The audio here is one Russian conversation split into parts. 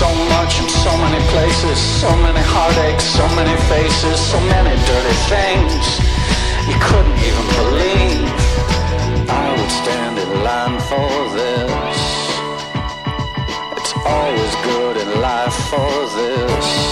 so much in so many places So many heartaches, so many faces So many dirty things. You couldn't even believe I would stand in line for this. It's always good in life for this.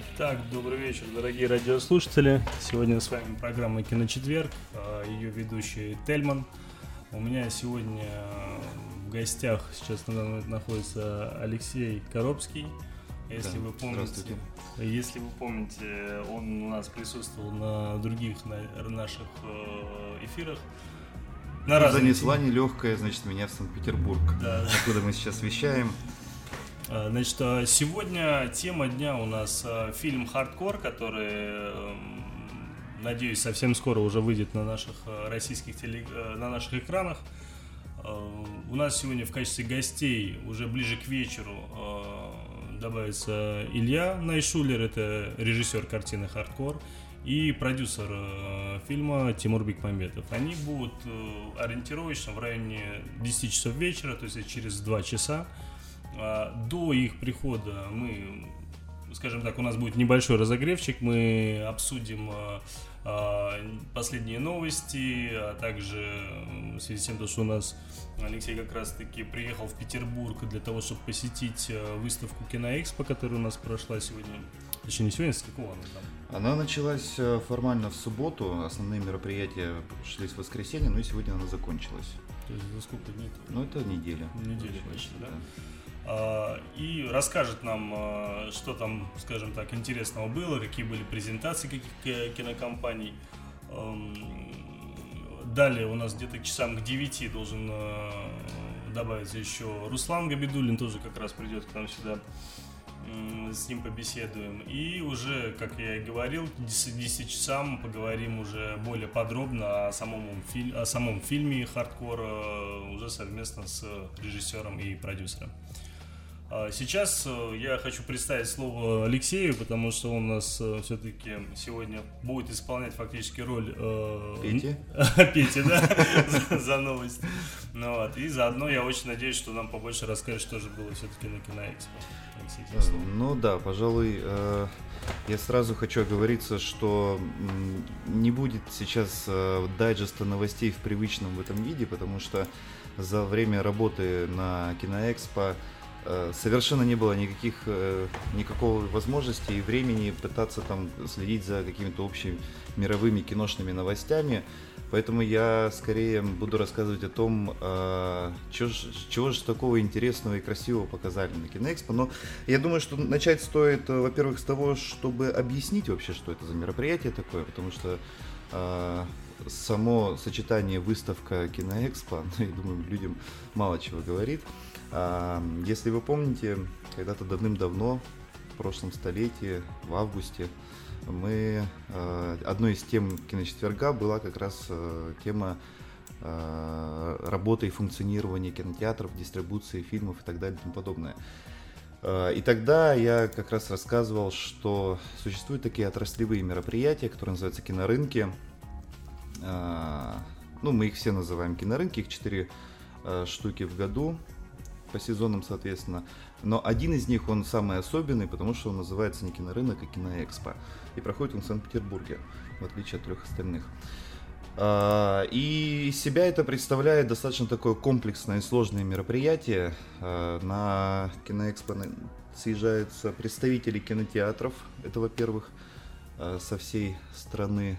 Итак, добрый вечер, дорогие радиослушатели. Сегодня с вами программа «Киночетверг», а, ее ведущий Тельман. У меня сегодня в гостях сейчас на данный момент находится Алексей Коробский. Если Да, вы помните, если вы помните, он у нас присутствовал на других на- наших э, эфирах. На Занесла нелегкая, значит, меня в Санкт-Петербург. Да. Откуда мы сейчас вещаем. А, Значит, а, сегодня тема дня у нас а, фильм «Хардкор», который, эм, надеюсь, совсем скоро уже выйдет на наших российских теле... э, на наших экранах. У нас сегодня в качестве гостей уже ближе к вечеру добавится Илья Найшулер, это режиссер картины «Хардкор», и продюсер э, фильма Тимур Бекмамбетов. Они будут э, ориентировочно в районе 10 часов вечера, то есть через 2 часа. А, До их прихода мы, скажем так, у нас будет небольшой разогревчик, мы обсудим а, а, последние новости, а также в связи с тем, то, что у нас Алексей как раз-таки приехал в Петербург для того, чтобы посетить выставку Киноэкспо, которая у нас прошла сегодня. Точнее, не сегодня, с какого она там? Она началась э, формально в субботу, основные мероприятия шли в воскресенье, но и сегодня она закончилась. То есть за сколько дней? Ну, это неделя. Неделя почти, да? А, и расскажет нам, а, что там, скажем так, интересного было, какие были презентации каких ки- кинокомпаний. Эм, Далее у нас где-то к часам к 9 должен э, добавиться еще Руслан Габидулин, тоже как раз придет к нам сюда. С ним побеседуем. И уже, как я и говорил, к 10 10 часам поговорим уже более подробно о самом, филь- о самом фильме «Хардкор» э, уже совместно с режиссером и продюсером. А Сейчас э, я хочу представить слово Алексею, потому что он у нас все-таки сегодня будет исполнять фактически роль э, Пети? Пети, да, за, новости. Ну вот, и заодно я очень надеюсь, что нам побольше расскажет, что же было все-таки на Киноэкспо. Алексей, Э. Ну да, пожалуй, э, я сразу хочу оговориться, что не будет сейчас э, дайджеста новостей в привычном в этом виде, потому что за время работы на Киноэкспо э, совершенно не было никаких, э, никакого возможности и времени пытаться там следить за какими-то общими мировыми киношными новостями. Поэтому я скорее буду рассказывать о том, э, ж- чего же такого интересного и красивого показали на Киноэкспо. Но я думаю, что начать стоит, э, во-первых, с того, чтобы объяснить вообще, что это за мероприятие такое, потому что э, само сочетание выставка Киноэкспо, ну, я думаю, людям мало чего говорит. А, Если вы помните, когда-то давным-давно, в прошлом столетии, в августе, мы э, одной из тем киночетверга была как раз э, тема э, работы и функционирования кинотеатров, дистрибуции фильмов и так далее и тому подобное. И тогда я как раз рассказывал, что существуют такие отраслевые мероприятия, которые называются кинорынки. Э, Ну, мы их все называем кинорынки, их четыре э, штуки в году по сезонам, соответственно. Но один из них, он самый особенный, потому что он называется не кинорынок, а киноэкспо. И проходит он в Санкт-Петербурге, в отличие от трех остальных. А, И себя это представляет достаточно такое комплексное и сложное мероприятие. А, На киноэкспо съезжаются представители кинотеатров, это во-первых, а, со всей страны.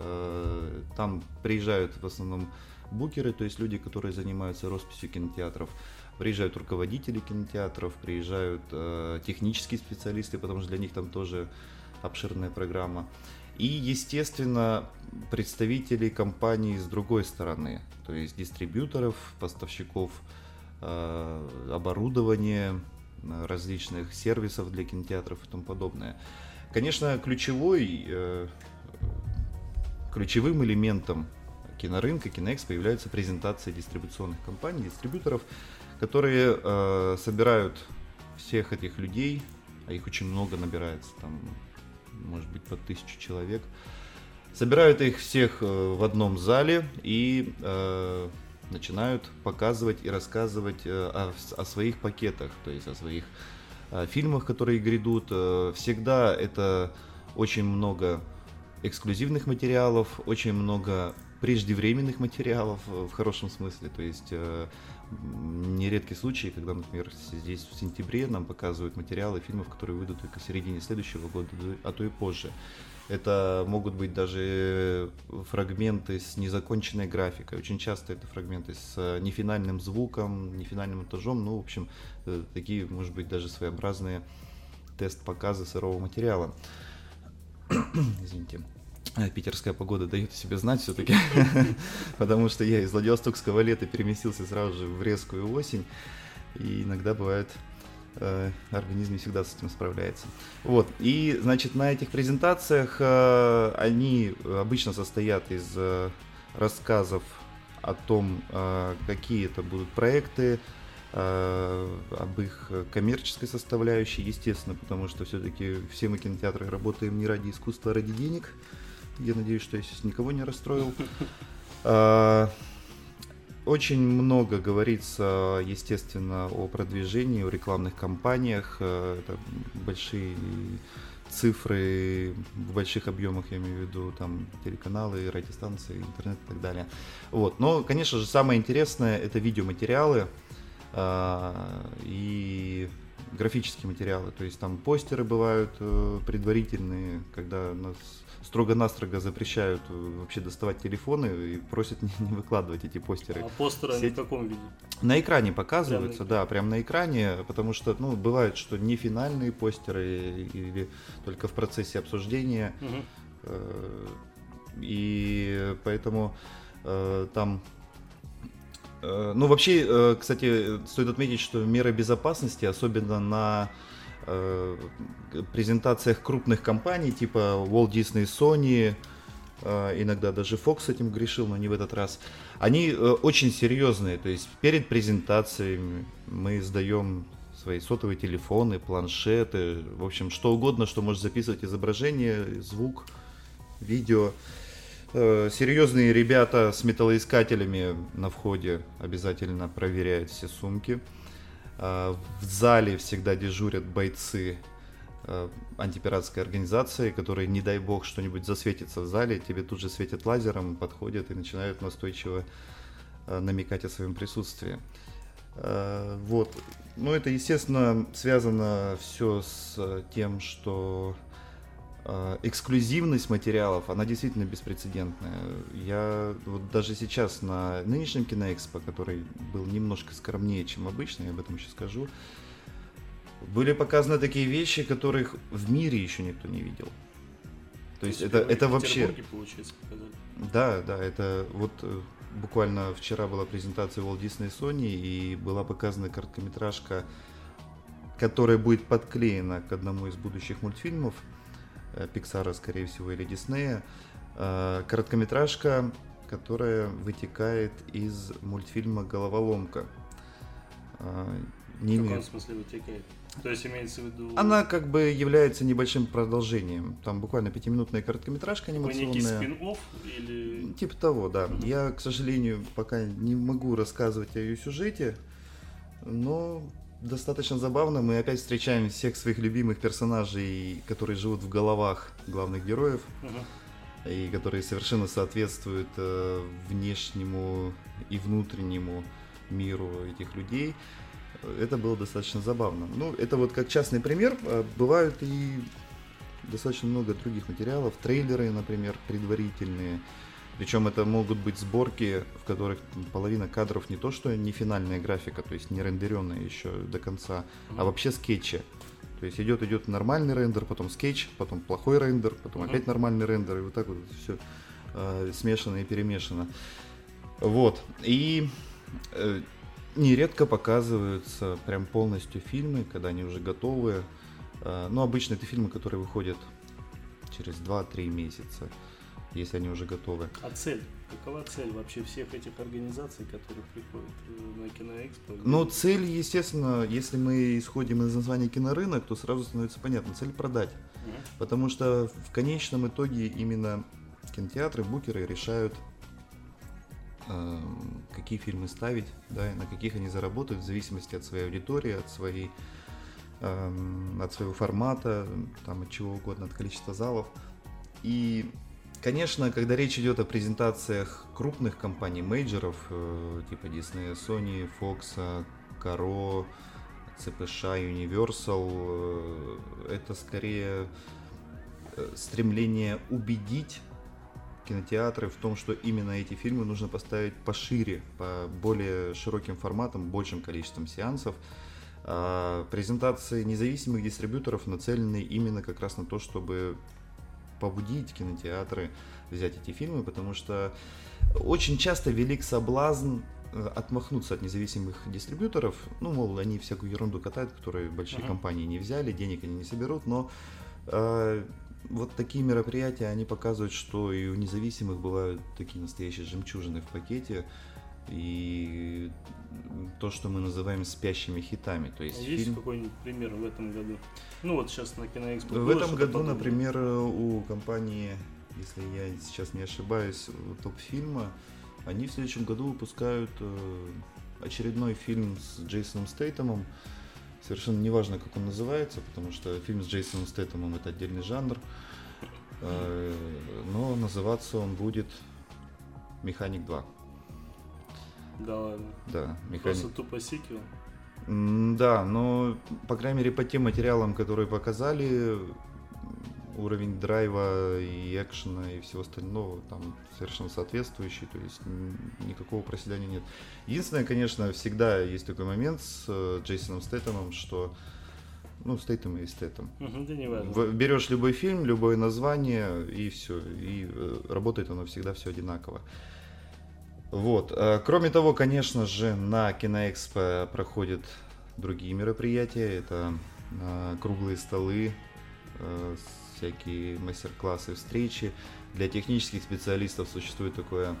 А, Там приезжают в основном букеры, то есть люди, которые занимаются росписью кинотеатров. Приезжают руководители кинотеатров, приезжают э, технические специалисты, потому что для них там тоже обширная программа. И, естественно, представители компаний с другой стороны, то есть дистрибьюторов, поставщиков э, оборудования, э, различных сервисов для кинотеатров и тому подобное. Конечно, ключевой, э, ключевым элементом кинорынка, киноэкспо являются презентации дистрибуционных компаний, дистрибьюторов, которые э, собирают всех этих людей, а их очень много набирается, там, может быть, под тысячу человек, собирают их всех э, в одном зале и э, начинают показывать и рассказывать э, о, о своих пакетах, то есть о своих э, фильмах, которые грядут. Всегда это очень много эксклюзивных материалов, очень много преждевременных материалов э, в хорошем смысле. То есть э, нередки случаи, когда, например, здесь в сентябре нам показывают материалы фильмов, которые выйдут только в середине следующего года, а то и позже. Это могут быть даже фрагменты с незаконченной графикой. Очень часто это фрагменты с э, нефинальным звуком, нефинальным монтажом. Ну, в общем, э, такие, может быть, даже своеобразные тест-показы сырого материала. Извините. А, Питерская погода дает себе знать все-таки, потому что я из Владивостокского лета переместился сразу же в резкую осень, и иногда бывает э, организм не всегда с этим справляется. Вот, и, значит, на этих презентациях э, они обычно состоят из э, рассказов о том, какие это будут проекты, об их коммерческой составляющей, естественно, потому что все-таки все мы кинотеатры работаем не ради искусства, а ради денег. Я надеюсь, что я сейчас никого не расстроил. А, Очень много говорится, естественно, о продвижении, о рекламных кампаниях. Э, Это большие цифры в больших объемах, я имею в виду, там, телеканалы, радиостанции, интернет и так далее. Вот. Но, конечно же, самое интересное это видеоматериалы и графические материалы. То есть там постеры бывают э, предварительные, когда нас строго-настрого запрещают э, вообще доставать телефоны и просят не, не выкладывать эти постеры. А постеры они Сеть- в каком виде? На экране показываются, Прям на да, прям на экране, потому что, ну, бывает, что не финальные постеры или только в процессе обсуждения, э, и поэтому там Ну, вообще, э, кстати, стоит отметить, что меры безопасности, особенно на э, презентациях крупных компаний, типа Walt Disney, Sony, э, иногда даже Fox с этим грешил, но не в этот раз, они э, очень серьезные. То есть перед презентациями мы сдаем свои сотовые телефоны, планшеты, в общем, что угодно, что может записывать изображение, звук, видео. Э, Серьезные ребята с металлоискателями на входе обязательно проверяют все сумки. Э, В зале всегда дежурят бойцы э, антипиратской организации, которые, не дай бог, что-нибудь засветится в зале, тебе тут же светят лазером, подходят и начинают настойчиво намекать о своем присутствии. Вот. Ну, это, естественно, связано все с тем, что эксклюзивность материалов, она действительно беспрецедентная. Я вот даже сейчас на нынешнем киноэкспо, который был немножко скромнее, чем обычно, я об этом еще скажу, были показаны такие вещи, которых в мире еще никто не видел. То есть это, это вообще... Да, да, это вот э, буквально вчера была презентация Walt Disney Sony и была показана короткометражка, которая будет подклеена к одному из будущих мультфильмов Пиксара, скорее всего, или Диснея. Э, Короткометражка, которая вытекает из мультфильма «Головоломка». Э, Не В каком смысле вытекает? То есть имеется в виду... она как бы является небольшим продолжением. Там буквально пятиминутная короткометражка такой некий анимационная. спин-офф или... Типа того, да. Я, к сожалению, пока не могу рассказывать о ее сюжете, но достаточно забавно. Мы опять встречаем всех своих любимых персонажей, которые живут в головах главных героев и которые совершенно соответствуют э, внешнему и внутреннему миру этих людей. Это было достаточно забавно. Ну, это вот как частный пример. А Бывают и достаточно много других материалов. Трейлеры, например, предварительные. Причем это могут быть сборки, в которых половина кадров не то, что не финальная графика, то есть не рендеренная еще до конца, а вообще скетчи. То есть идет идет нормальный рендер, потом скетч, потом плохой рендер, потом опять нормальный рендер, и вот так вот все смешано и перемешано. Вот. И э, нередко показываются прям полностью фильмы, когда они уже готовы. Э, ну, обычно это фильмы, которые выходят через 2-3 месяца, если они уже готовы. А цель? Какова цель вообще всех этих организаций, которые приходят э, на киноэкспо? Но цель, естественно, если мы исходим из названия кинорынок, то сразу становится понятно, цель продать. Мгм. Потому что в конечном итоге именно кинотеатры, букеры решают, эм, какие фильмы ставить, да, и на каких они заработают, в зависимости от своей аудитории, от своей эм, от своего формата, там, от чего угодно, от количества залов. И Конечно, когда речь идет о презентациях крупных компаний, мейджеров, э, типа Disney, Sony, Fox, Caro, CPSH, Universal, э, это скорее э, стремление убедить кинотеатры в том, что именно эти фильмы нужно поставить пошире, по более широким форматам, большим количеством сеансов. А презентации независимых дистрибьюторов нацелены именно как раз на то, чтобы побудить кинотеатры взять эти фильмы, потому что очень часто велик соблазн э, отмахнуться от независимых дистрибьюторов. Ну, мол, они всякую ерунду катают, которые большие Ага. компании не взяли, денег они не соберут, но э, вот такие мероприятия, они показывают, что и у независимых бывают такие настоящие жемчужины в пакете, и то, что мы называем спящими хитами. То есть, Есть фильм... какой-нибудь пример в этом году? Ну вот сейчас на Киноэкспо. В этом году, подобное. например, у компании, если я сейчас не ошибаюсь, топ-фильма, они в следующем году выпускают э, очередной фильм с Джейсоном Стейтемом. Совершенно неважно, как он называется, потому что фильм с Джейсоном Стейтемом это отдельный жанр. Э, Но называться он будет Механик 2. Да ладно. Да, Механик. Просто тупо сиквел. Да, но, по крайней мере, по тем материалам, которые показали, уровень драйва и экшена и всего остального там совершенно соответствующий, то есть никакого проседания нет. Единственное, конечно, всегда есть такой момент с э, Джейсоном Стейтемом, что ну, Стейтем и Стейтем. Угу, да не важно. Берешь любой фильм, любое название, и все. И э, работает оно всегда все одинаково. Вот. э, Кроме того, конечно же, на Киноэкспо проходят другие мероприятия. Это э, круглые столы, э, всякие мастер-классы, встречи. Для технических специалистов существует такое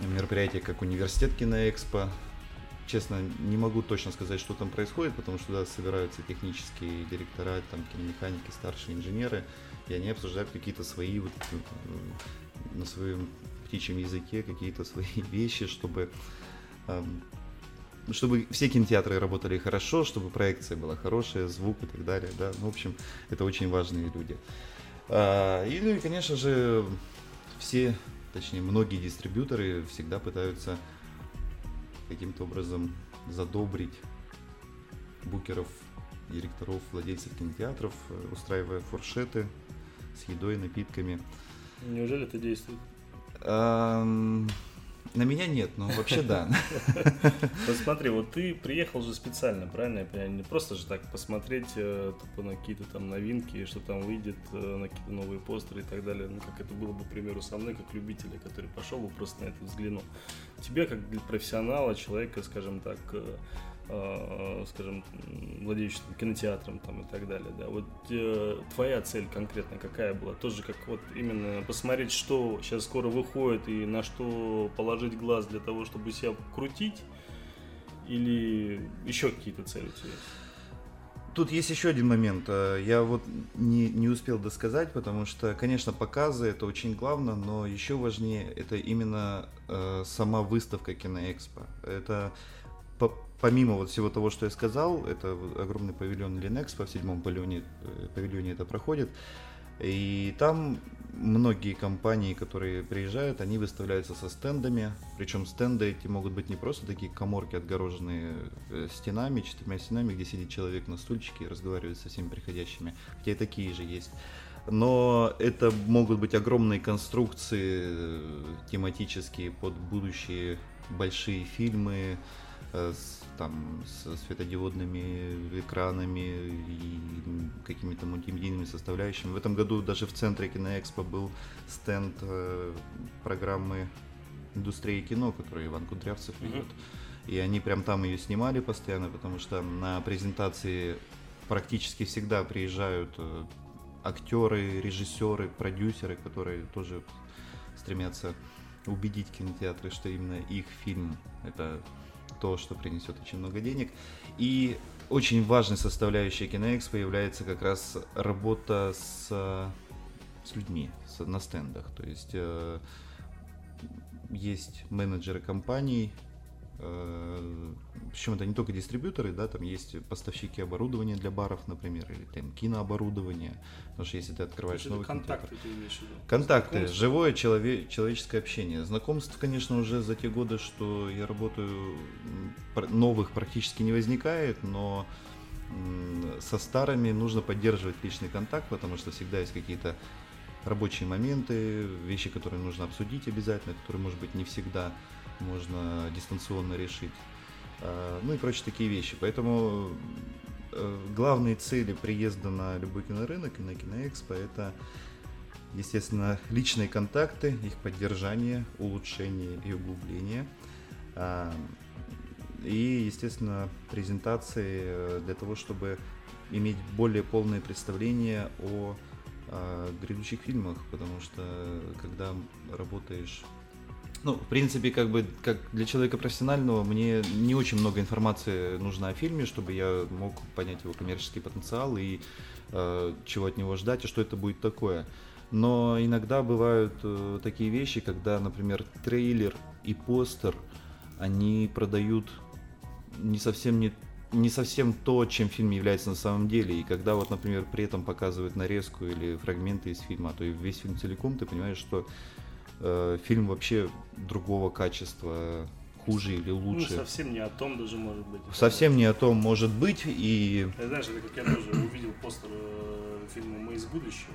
мероприятие, как университет Киноэкспо. Честно, не могу точно сказать, что там происходит, потому что туда собираются технические директора, там киномеханики, старшие инженеры, и они обсуждают какие-то свои вот на своем птичьем языке какие-то свои вещи, чтобы чтобы все кинотеатры работали хорошо, чтобы проекция была хорошая, звук и так далее, да. Ну, в общем, это очень важные люди. А, И, ну и, конечно же, все, точнее, многие дистрибьюторы всегда пытаются каким-то образом задобрить букеров, директоров, владельцев кинотеатров, э, устраивая фуршеты с едой, напитками. Неужели это действует? Ам, На меня нет, но вообще да. Вот смотри, вот ты приехал же специально, правильно я понимаю? Не просто же так посмотреть э, тупо на какие-то там новинки, что там выйдет, э, на какие-то новые постеры и так далее. Ну, как это было бы, к примеру, со мной, как любителя, который пошел бы просто на это взглянул. Тебе, как для профессионала, человека, скажем так, э, скажем, м, владеющего там, кинотеатром там, и так далее, да, вот э, твоя цель конкретно какая была? Тоже как вот именно посмотреть, что сейчас скоро выходит и на что положить глаз для того, чтобы себя крутить, или еще какие-то цели у тебя? Тут есть еще один момент. э, Я вот не, не успел досказать, потому что, конечно, показы это очень главное, но еще важнее это именно э, сама выставка Киноэкспо. Это помимо вот всего того, что я сказал, это огромный павильон Ленэкспо в седьмом павильоне, э, павильоне это проходит. И там многие компании, которые приезжают, они выставляются со стендами. Причем стенды эти могут быть не просто такие коморки, отгороженные э, стенами, четырьмя стенами, где сидит человек на стульчике и разговаривает со всеми приходящими. Хотя и такие же есть. Но это могут быть огромные конструкции э, тематические под будущие большие фильмы, с, там, со светодиодными экранами и какими-то мультимедийными составляющими. В этом году даже в центре Киноэкспо был стенд э, программы индустрии кино, которую Иван Кудрявцев ведет. И они прям там ее снимали постоянно, потому что на презентации практически всегда приезжают э, актеры, режиссеры, продюсеры, которые тоже стремятся убедить кинотеатры, что именно их фильм это то, что принесет очень много денег. И очень важной составляющей киноэкспо является как раз работа с, с людьми с- на стендах. То есть э, есть менеджеры компаний, Причем это не только дистрибьюторы, да, там есть поставщики оборудования для баров, например, или там кинооборудование. Потому что если ты открываешь Это новый контакты кинотеатр- ты имеешь в виду? Контакты, живое челове- человеческое общение. Знакомств, конечно, уже за те годы, что я работаю, новых практически не возникает, но со старыми нужно поддерживать личный контакт, потому что всегда есть какие-то рабочие моменты, вещи, которые нужно обсудить обязательно, которые, может быть, не всегда можно дистанционно решить. А, Ну и прочие такие вещи. Поэтому э, главные цели приезда на любой кинорынок и на киноэкспо это естественно, личные контакты, их поддержание, улучшение и углубление. А, И, естественно, презентации э, для того, чтобы иметь более полное представление о а, грядущих фильмах, потому что когда работаешь ну, в принципе, как бы, как для человека профессионального, мне не очень много информации нужно о фильме, чтобы я мог понять его коммерческий потенциал и э, чего от него ждать, и что это будет такое. Но иногда бывают э, такие вещи, когда, например, трейлер и постер, они продают не совсем не не совсем то, чем фильм является на самом деле. И когда вот, например, при этом показывают нарезку или фрагменты из фильма, а то и весь фильм целиком, ты понимаешь, что э, фильм вообще другого качества, хуже или Ну, лучше. совсем не о том даже может быть. Совсем не о том может быть, и Э, Знаешь, это как я тоже увидел постер э, фильма «Мы из будущего»,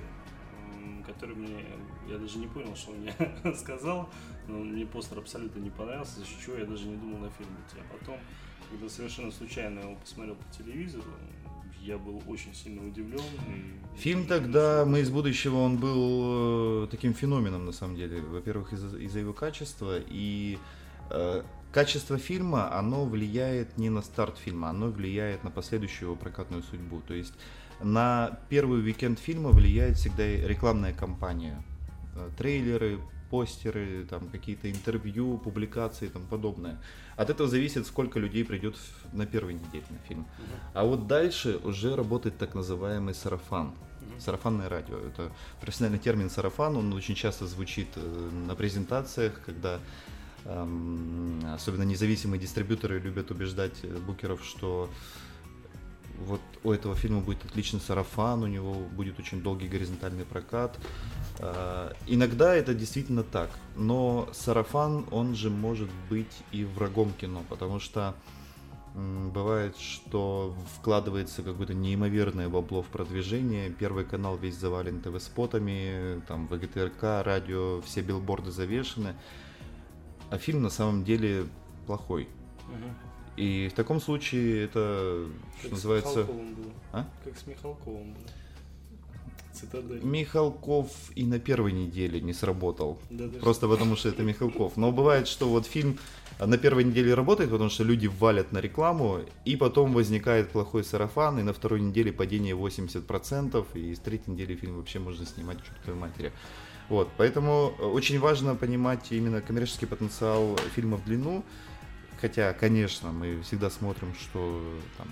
который мне, я даже не понял, что он мне сказал, но мне постер абсолютно не понравился, за чего я даже не думал на фильм идти. А потом, когда совершенно случайно его посмотрел по телевизору, я был очень сильно удивлен. и- Фильм тогда «Мы из будущего» он был э, таким феноменом на самом деле. Во-первых, из-за, из-за его качества и э, качество фильма, оно влияет не на старт фильма, оно влияет на последующую его прокатную судьбу. То есть на первый уикенд фильма влияет всегда рекламная кампания. Э, Трейлеры, постеры, там какие-то интервью, публикации и тому подобное. От этого зависит, сколько людей придет на первой неделе на фильм. А вот дальше уже работает так называемый сарафан. Сарафанное радио. Это профессиональный термин сарафан, он очень часто звучит э, на презентациях, когда эм, особенно независимые дистрибьюторы любят убеждать э, букеров, что вот у этого фильма будет отличный сарафан, у него будет очень долгий горизонтальный прокат. Э, Иногда это действительно так, но сарафан, он же может быть и врагом кино, потому что бывает, что вкладывается какое-то неимоверное бабло в продвижение, первый канал весь завален ТВ-спотами, там ВГТРК, радио, все билборды завешены, а фильм на самом деле плохой. Мгм. И в таком случае это, что Как называется... с Михалковым было. А? Как с Михалковым было. Цитадель. Михалков и на первой неделе не сработал. Да, да, Просто потому что это Михалков. Но бывает, что вот фильм на первой неделе работает, потому что люди валят на рекламу, и потом возникает плохой сарафан, и на второй неделе падение 80%, и с третьей недели фильм вообще можно снимать чертовой матери. Вот, поэтому э, очень важно понимать именно коммерческий потенциал фильма в длину, хотя, конечно, мы всегда смотрим, что там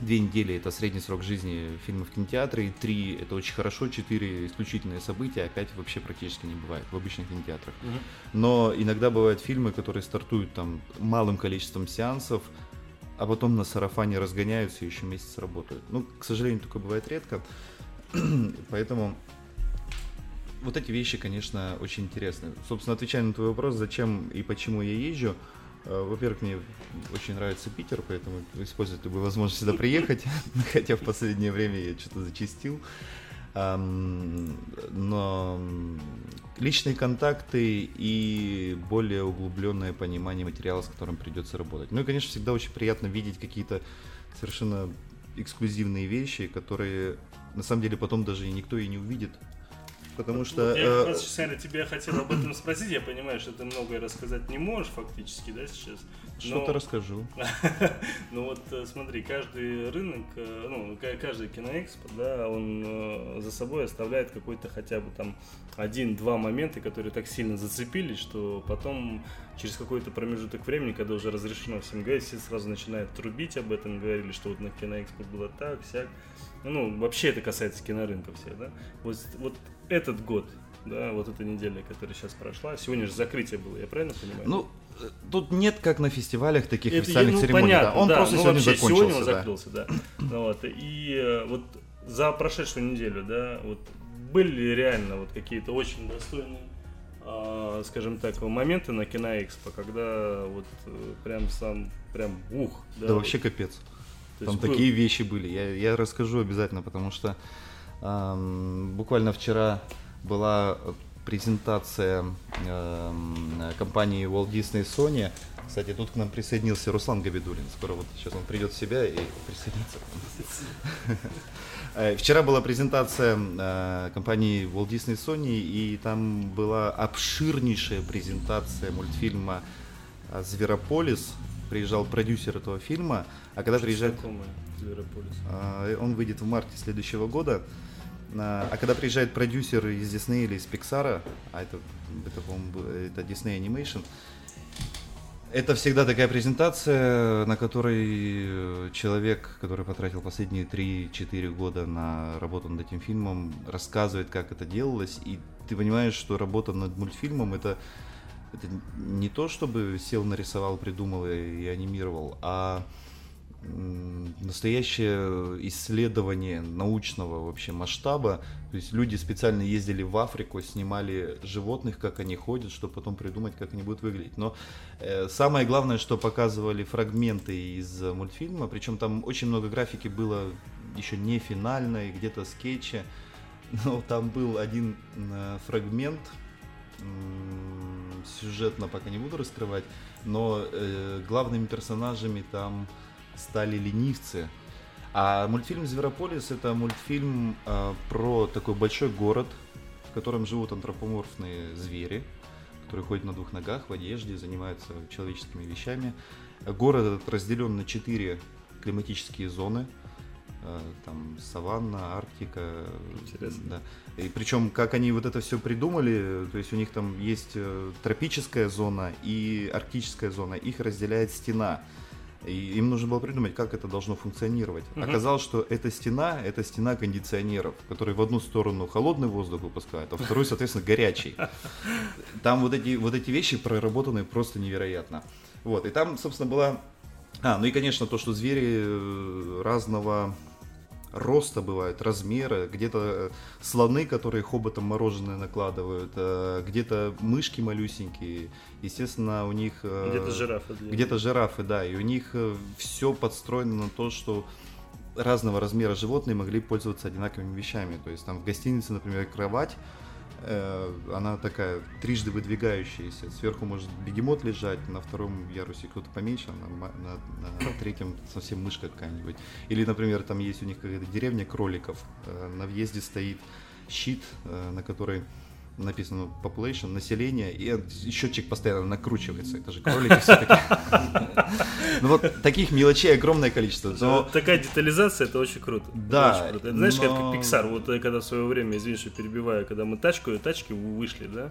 две недели это средний срок жизни фильма в кинотеатре, и три это очень хорошо, четыре исключительные события, а пять вообще практически не бывает в обычных кинотеатрах. Мгм. Но иногда бывают фильмы, которые стартуют там малым количеством сеансов, а потом на сарафане разгоняются и еще месяц работают. Ну, к сожалению, такое бывает редко. Поэтому вот эти вещи, конечно, очень интересны. Собственно, отвечая на твой вопрос, зачем и почему я езжу, во-первых, мне очень нравится Питер, поэтому использую любую возможность сюда приехать, хотя в последнее время я что-то зачистил. Но личные контакты и более углубленное понимание материала, с которым придется работать. Ну и, конечно, всегда очень приятно видеть какие-то совершенно эксклюзивные вещи, которые на самом деле потом даже никто и не увидит. Потому что... Я э, как раз, честно говоря, тебя хотел об этом спросить. Я понимаю, что ты многое рассказать не можешь фактически, да, сейчас. Что-то расскажу. Ну вот э, смотри, каждый рынок, э, ну, ка- каждый киноэкспо, да, он э, за собой оставляет какой-то хотя бы там один-два момента, которые так сильно зацепились, что потом через какой-то промежуток времени, когда уже разрешено всем говорить, все сразу начинают трубить об этом, говорили, что вот на киноэкспо было так, сяк. Ну, вообще это касается кинорынка всех, да. Вот, вот этот год, да, вот эта неделя, которая сейчас прошла. Сегодня же закрытие было, я правильно понимаю? Ну, э, тут нет, как на фестивалях, таких Это, официальных ну, церемоний. да. понятно, Он да, просто ну, сегодня вообще, закончился. Сегодня он да. закрылся, да. Ну Вот, и э, вот за прошедшую неделю, да, вот были ли реально вот какие-то очень достойные, а, скажем так, моменты на Киноэкспо, когда вот э, прям сам, прям ух, да, Да, вот. вообще капец. То Там такие вещи были. Я, я расскажу обязательно, потому что буквально вчера была презентация компании Walt Disney и Sony. Кстати, тут к нам присоединился Руслан Габидулин. Скоро вот сейчас он придет в себя и присоединится. Э, Вчера была презентация э, компании Walt Disney и Sony, и там была обширнейшая презентация мультфильма «Зверополис». Приезжал продюсер этого фильма, а когда приезжает... Знакомый Зверополис. А, Он выйдет в марте следующего года. А а когда приезжает продюсер из Disney или из Pixar, а это, это, по-моему, это Disney Animation, это всегда такая презентация, на которой э, человек, который потратил последние 3-4 года на работу над этим фильмом, рассказывает, как это делалось, и ты понимаешь, что работа над мультфильмом это, это не то, чтобы сел, нарисовал, придумал и, анимировал, а настоящее исследование научного вообще масштаба. То есть люди специально ездили в Африку, снимали животных, как они ходят, чтобы потом придумать, как они будут выглядеть. Но э, самое главное, что показывали фрагменты из э, мультфильма, причем там очень много графики было еще не финальной, где-то скетчи. Но там был один э, фрагмент, м, сюжетно пока не буду раскрывать, но э, главными персонажами там стали ленивцы. А мультфильм «Зверополис» — это мультфильм э, про такой большой город, в котором живут антропоморфные звери, которые ходят на двух ногах, в одежде, занимаются человеческими вещами. Город этот разделен на четыре климатические зоны. Э, Там саванна, Арктика. Интересно. Да. И причем, как они вот это все придумали, то есть у них там есть э, тропическая зона и арктическая зона, их разделяет стена. И им нужно было придумать, как это должно функционировать. Мгм. Оказалось, что эта стена это стена кондиционеров, которые в одну сторону холодный воздух выпускают, а вторую, соответственно, горячий. Там вот эти, вот эти вещи проработаны просто невероятно. Вот, и там, собственно, была... А, ну и, конечно, то, что звери э, разного роста бывают, размера, где-то э, слоны, которые хоботом мороженое накладывают, э, где-то мышки малюсенькие, естественно, у них... э, Где-то жирафы. Где-то жирафы, да, и у них все подстроено на то, что разного размера животные могли пользоваться одинаковыми вещами. То есть там в гостинице, например, кровать, она такая трижды выдвигающаяся. Сверху может бегемот лежать, на втором ярусе кто-то поменьше, а на, на- на третьем совсем мышка какая-нибудь. Или, например, там есть у них какая-то деревня кроликов, э, на въезде стоит щит, э, на который написано population, население, и счетчик постоянно накручивается. Это же кролики все-таки. Ну вот таких мелочей огромное количество. Вот Такая детализация, это очень круто. Да, знаешь, как Pixar, вот когда в свое время, извини, что перебиваю, когда мы тачку, тачки вышли, да,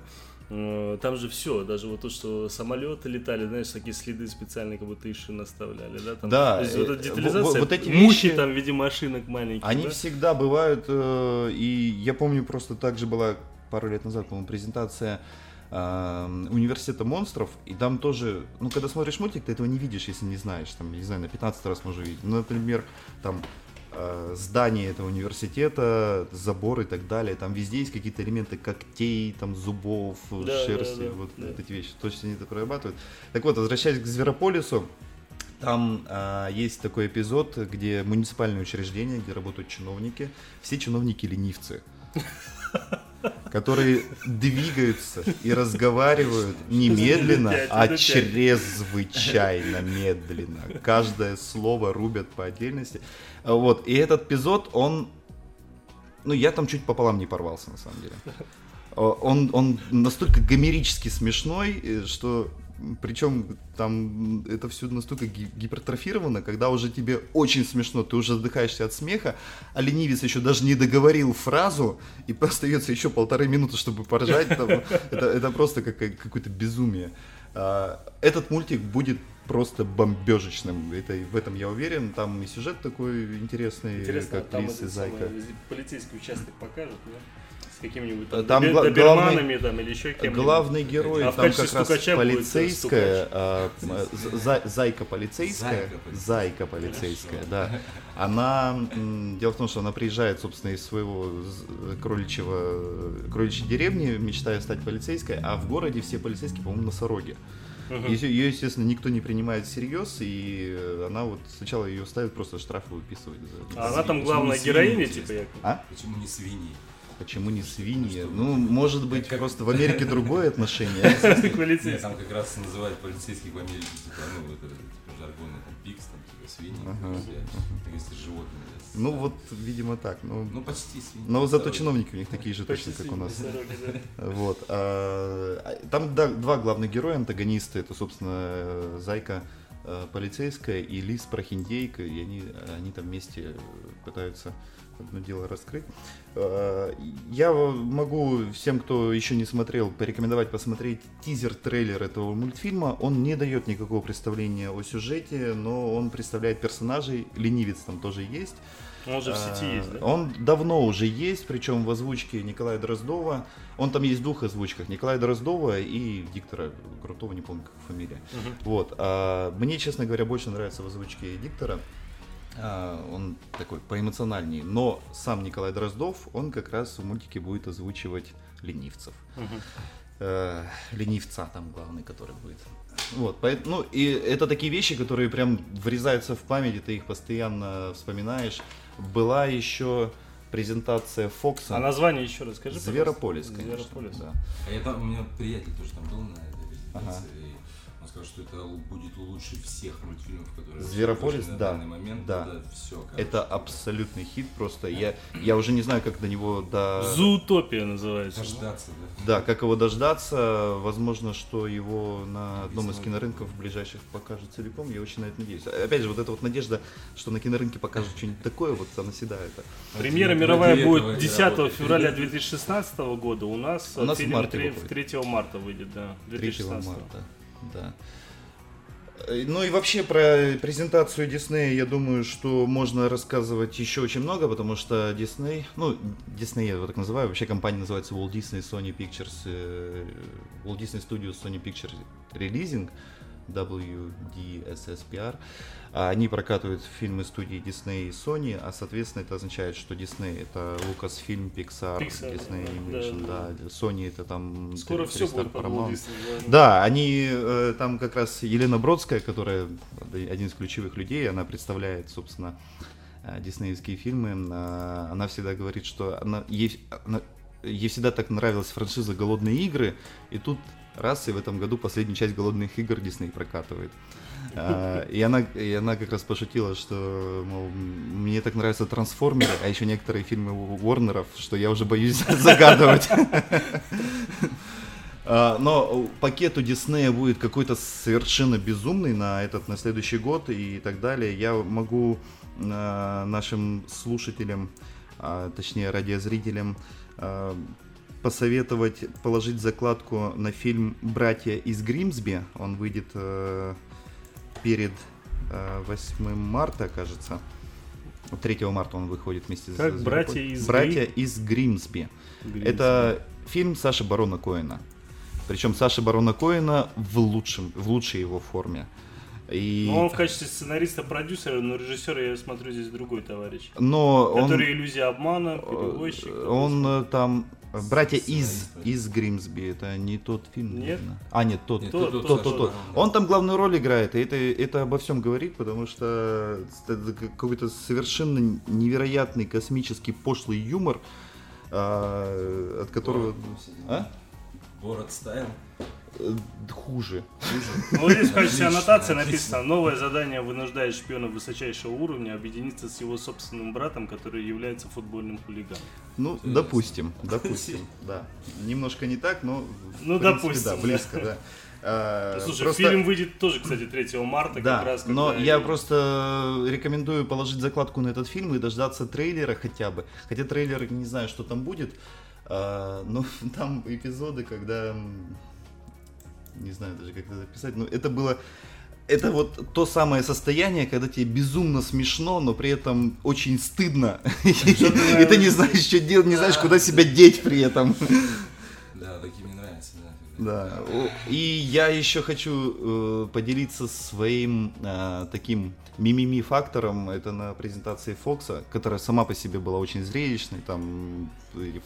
э, там же все, даже вот то, что самолеты летали, знаешь, такие следы специальные, как будто из шин оставляли, да? Там, Да, То есть вот э, эта во- детализация, вот эти мухи вещи- там в виде машинок маленьких, Они да? всегда бывают, э, и я помню, просто также была пару лет назад, по-моему, презентация э, университета монстров, и там тоже, ну, когда смотришь мультик, ты этого не видишь, если не знаешь, там, не знаю, на 15 раз можно увидеть. Ну, например, там э, здание этого университета, забор и так далее, там везде есть какие-то элементы когтей, там, зубов, Да, шерсти, да, да, вот, да. вот эти вещи, то, что они это прорабатывают. Так вот, возвращаясь к Зверополису, там а, есть такой эпизод, где муниципальное учреждение, где работают чиновники, все чиновники ленивцы, которые двигаются и разговаривают не медленно, а чрезвычайно медленно. Каждое слово рубят по отдельности. Вот, и этот эпизод, он... Ну, я там чуть пополам не порвался, на самом деле. О, Он, он настолько гомерически смешной, э, что причем там это все настолько ги- гипертрофировано, когда уже тебе очень смешно, ты уже задыхаешься от смеха, а ленивец еще даже не договорил фразу, и остается еще полторы минуты, чтобы поржать. там. это, это просто какая- какое-то безумие. А, Этот мультик будет просто бомбежечным, это, в этом я уверен. Там и сюжет такой интересный, Интересно, как Лис и Зайка. полицейский участок покажут, да? Какими-нибудь там, Там добе- гла- доберманами там, или еще кем-нибудь. Главный герой А там как раз полицейская, а, за- зайка полицейская, Зайка полицейская. да. Она, дело в том, что она приезжает, собственно, из своего кроличьего, кроличьей деревни, мечтая стать полицейской, а в городе все полицейские, по-моему, носороги. Ее, естественно, никто не принимает всерьез, и она вот сначала ее ставят, просто штрафы выписывают. за- А она там главная героиня, типа, якобы? А? Почему не свиньи? Почему не свиньи? Ну, может быть, Как- просто в Америке другое отношение. Полицейский. там как раз называют полицейских в Америке, типа, ну, это, типа, жаргонно, там, пикс, там, типа, свиньи, если, животные. Ну, вот, видимо, так. Ну, Ну, почти свиньи. но зато чиновники у них такие же точно, как у нас. Вот. а, а, Там два главных героя, антагонисты. Это, собственно, э, Зайка полицейская и Лис Прохиндейка. И они, они там вместе пытаются одно дело раскрыть. А, Я могу всем, кто еще не смотрел, порекомендовать посмотреть тизер-трейлер этого мультфильма. Он не дает никакого представления о сюжете, но он представляет персонажей. Ленивец там тоже есть. Он же в сети А, есть, да? Он давно уже есть, причем в озвучке Николая Дроздова. Он там есть в двух озвучках. Николая Дроздова и диктора Крутого, не помню, как фамилия. Вот. а мне, честно говоря, больше нравится в озвучке диктора. А, он такой поэмоциональнее. Но сам Николай Дроздов, он как раз в мультике будет озвучивать ленивцев. Э, ленивца там главный, который будет. Вот, поэт- ну и это такие вещи, которые прям врезаются в память, и ты их постоянно вспоминаешь. Была еще презентация Фокса. А название еще раз скажи, Зверополис, пожалуйста. конечно. Зверополис. да. А я там, у меня приятель тоже там был на этой Ага. презентации, и он сказал, что это будет лучше всех мультфильмов, которые Зверополис, на да, данный момент. да. все, Это абсолютный хит просто. Я, я уже не знаю, как до него до... Зуутопия называется. Дождаться, да. Да, как его дождаться. Возможно, что его на одном из кинорынков ближайших покажут целиком. Я очень на это надеюсь. Опять же, вот эта вот надежда, что на кинорынке покажут что-нибудь такое, вот она седает. Премьера Ради мировая будет не 10 работает. февраля 2016 года. У нас, У нас в фильм марте три- выходит. 3 марта выйдет, да. 3 2016. марта. Да. Э, Ну и вообще про презентацию Диснея, я думаю, что можно рассказывать еще очень много, потому что Дисней, ну, Дисней я его так называю, вообще компания называется Walt Disney Sony Pictures, э, Walt Disney Studios Sony Pictures Releasing, WDSSPR. А Они прокатывают фильмы студии Disney и Sony, а соответственно это означает, что Disney это Lucasfilm, Pixar, Pixar, Disney Animation, да, да, Sony это там Скоро все будет Paramount. Disney, да. Да, они э, там как раз Елена Бродская, которая один из ключевых людей, она представляет, собственно, э, диснеевские фильмы. Э, Она всегда говорит, что она, ей, она- ей всегда так нравилась франшиза «Голодные игры», и тут раз, и в этом году последнюю часть «Голодных игр» Дисней прокатывает. А, И она, и она как раз пошутила, что, мол, мне так нравятся трансформеры, а еще некоторые фильмы Уорнеров, что я уже боюсь загадывать. А, Но пакет у Диснея будет какой-то совершенно безумный на этот, на следующий год и так далее. Я могу а, нашим слушателям, точнее радиозрителям, посоветовать положить закладку на фильм «Братья из Гримсби». Он выйдет э, перед э, 8 марта, кажется. 3 марта он выходит вместе с- Как с «Братья из «Братья Гри- из Гримсби». Гримсби. Это фильм Саши Барона Коэна. Причем Саша Барона Коэна в, лучшем, в лучшей его форме. И... Ну, он в качестве сценариста-продюсера, но режиссера, я смотрю, здесь другой товарищ. Но он, Который иллюзия обмана, перевозчик. он э, там... Братья из, из Гримсби, это не тот фильм, Нет? наверное. А, нет, тот, Нет, тот, тот, тот, тот, тот. Он там главную роль играет, и это, это обо всем говорит, потому что это какой-то совершенно невероятный космический пошлый юмор, а, от которого... Город, ну. А? Город стайл. Э, Хуже. Ну, вот здесь в качестве аннотации написано «Новое задание вынуждает шпиона высочайшего уровня объединиться с его собственным братом, который является футбольным хулиганом». Ну, допустим, допустим, да. Немножко не так, но в Ну, принципе, допустим, да, близко, да. А, Слушай, просто- фильм выйдет тоже, кстати, 3 марта, Да, как раз. но я и- просто рекомендую положить закладку на этот фильм и дождаться трейлера хотя бы. Хотя трейлер, не знаю, что там будет, а, но там эпизоды, когда... Не знаю даже, как это записать, но это было... это вот то самое состояние, когда тебе безумно смешно, но при этом очень стыдно. И ты не знаешь, что делать, не знаешь, куда себя деть при этом. Да, такие мне нравятся, да. И я еще хочу э, поделиться своим э, таким мимими фактором. Это на презентации Фокса, которая сама по себе была очень зрелищной. Там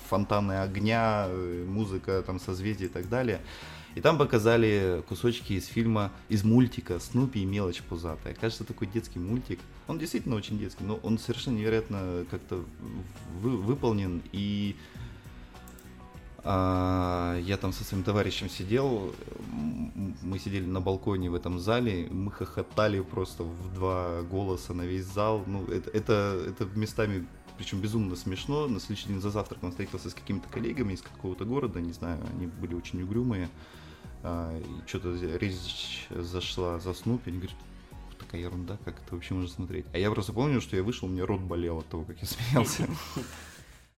фонтаны огня, э, музыка, там созвездия и так далее. И там показали кусочки из фильма, из мультика «Снупи и мелочь пузатая». Кажется, такой детский мультик. Он действительно очень детский, но он совершенно невероятно как-то вы- выполнен. И а, я там со своим товарищем сидел, мы сидели на балконе в этом зале, мы хохотали просто в два голоса на весь зал. Ну, это, это, это местами, причем безумно смешно. На следующий день за завтраком встретился с какими-то коллегами из какого-то города, не знаю, они были очень угрюмые. А, и что-то речь зашла за Снупи, они говорят, такая ерунда, как это вообще можно смотреть. А я просто помню, что я вышел, у меня рот болел от того, как я смеялся.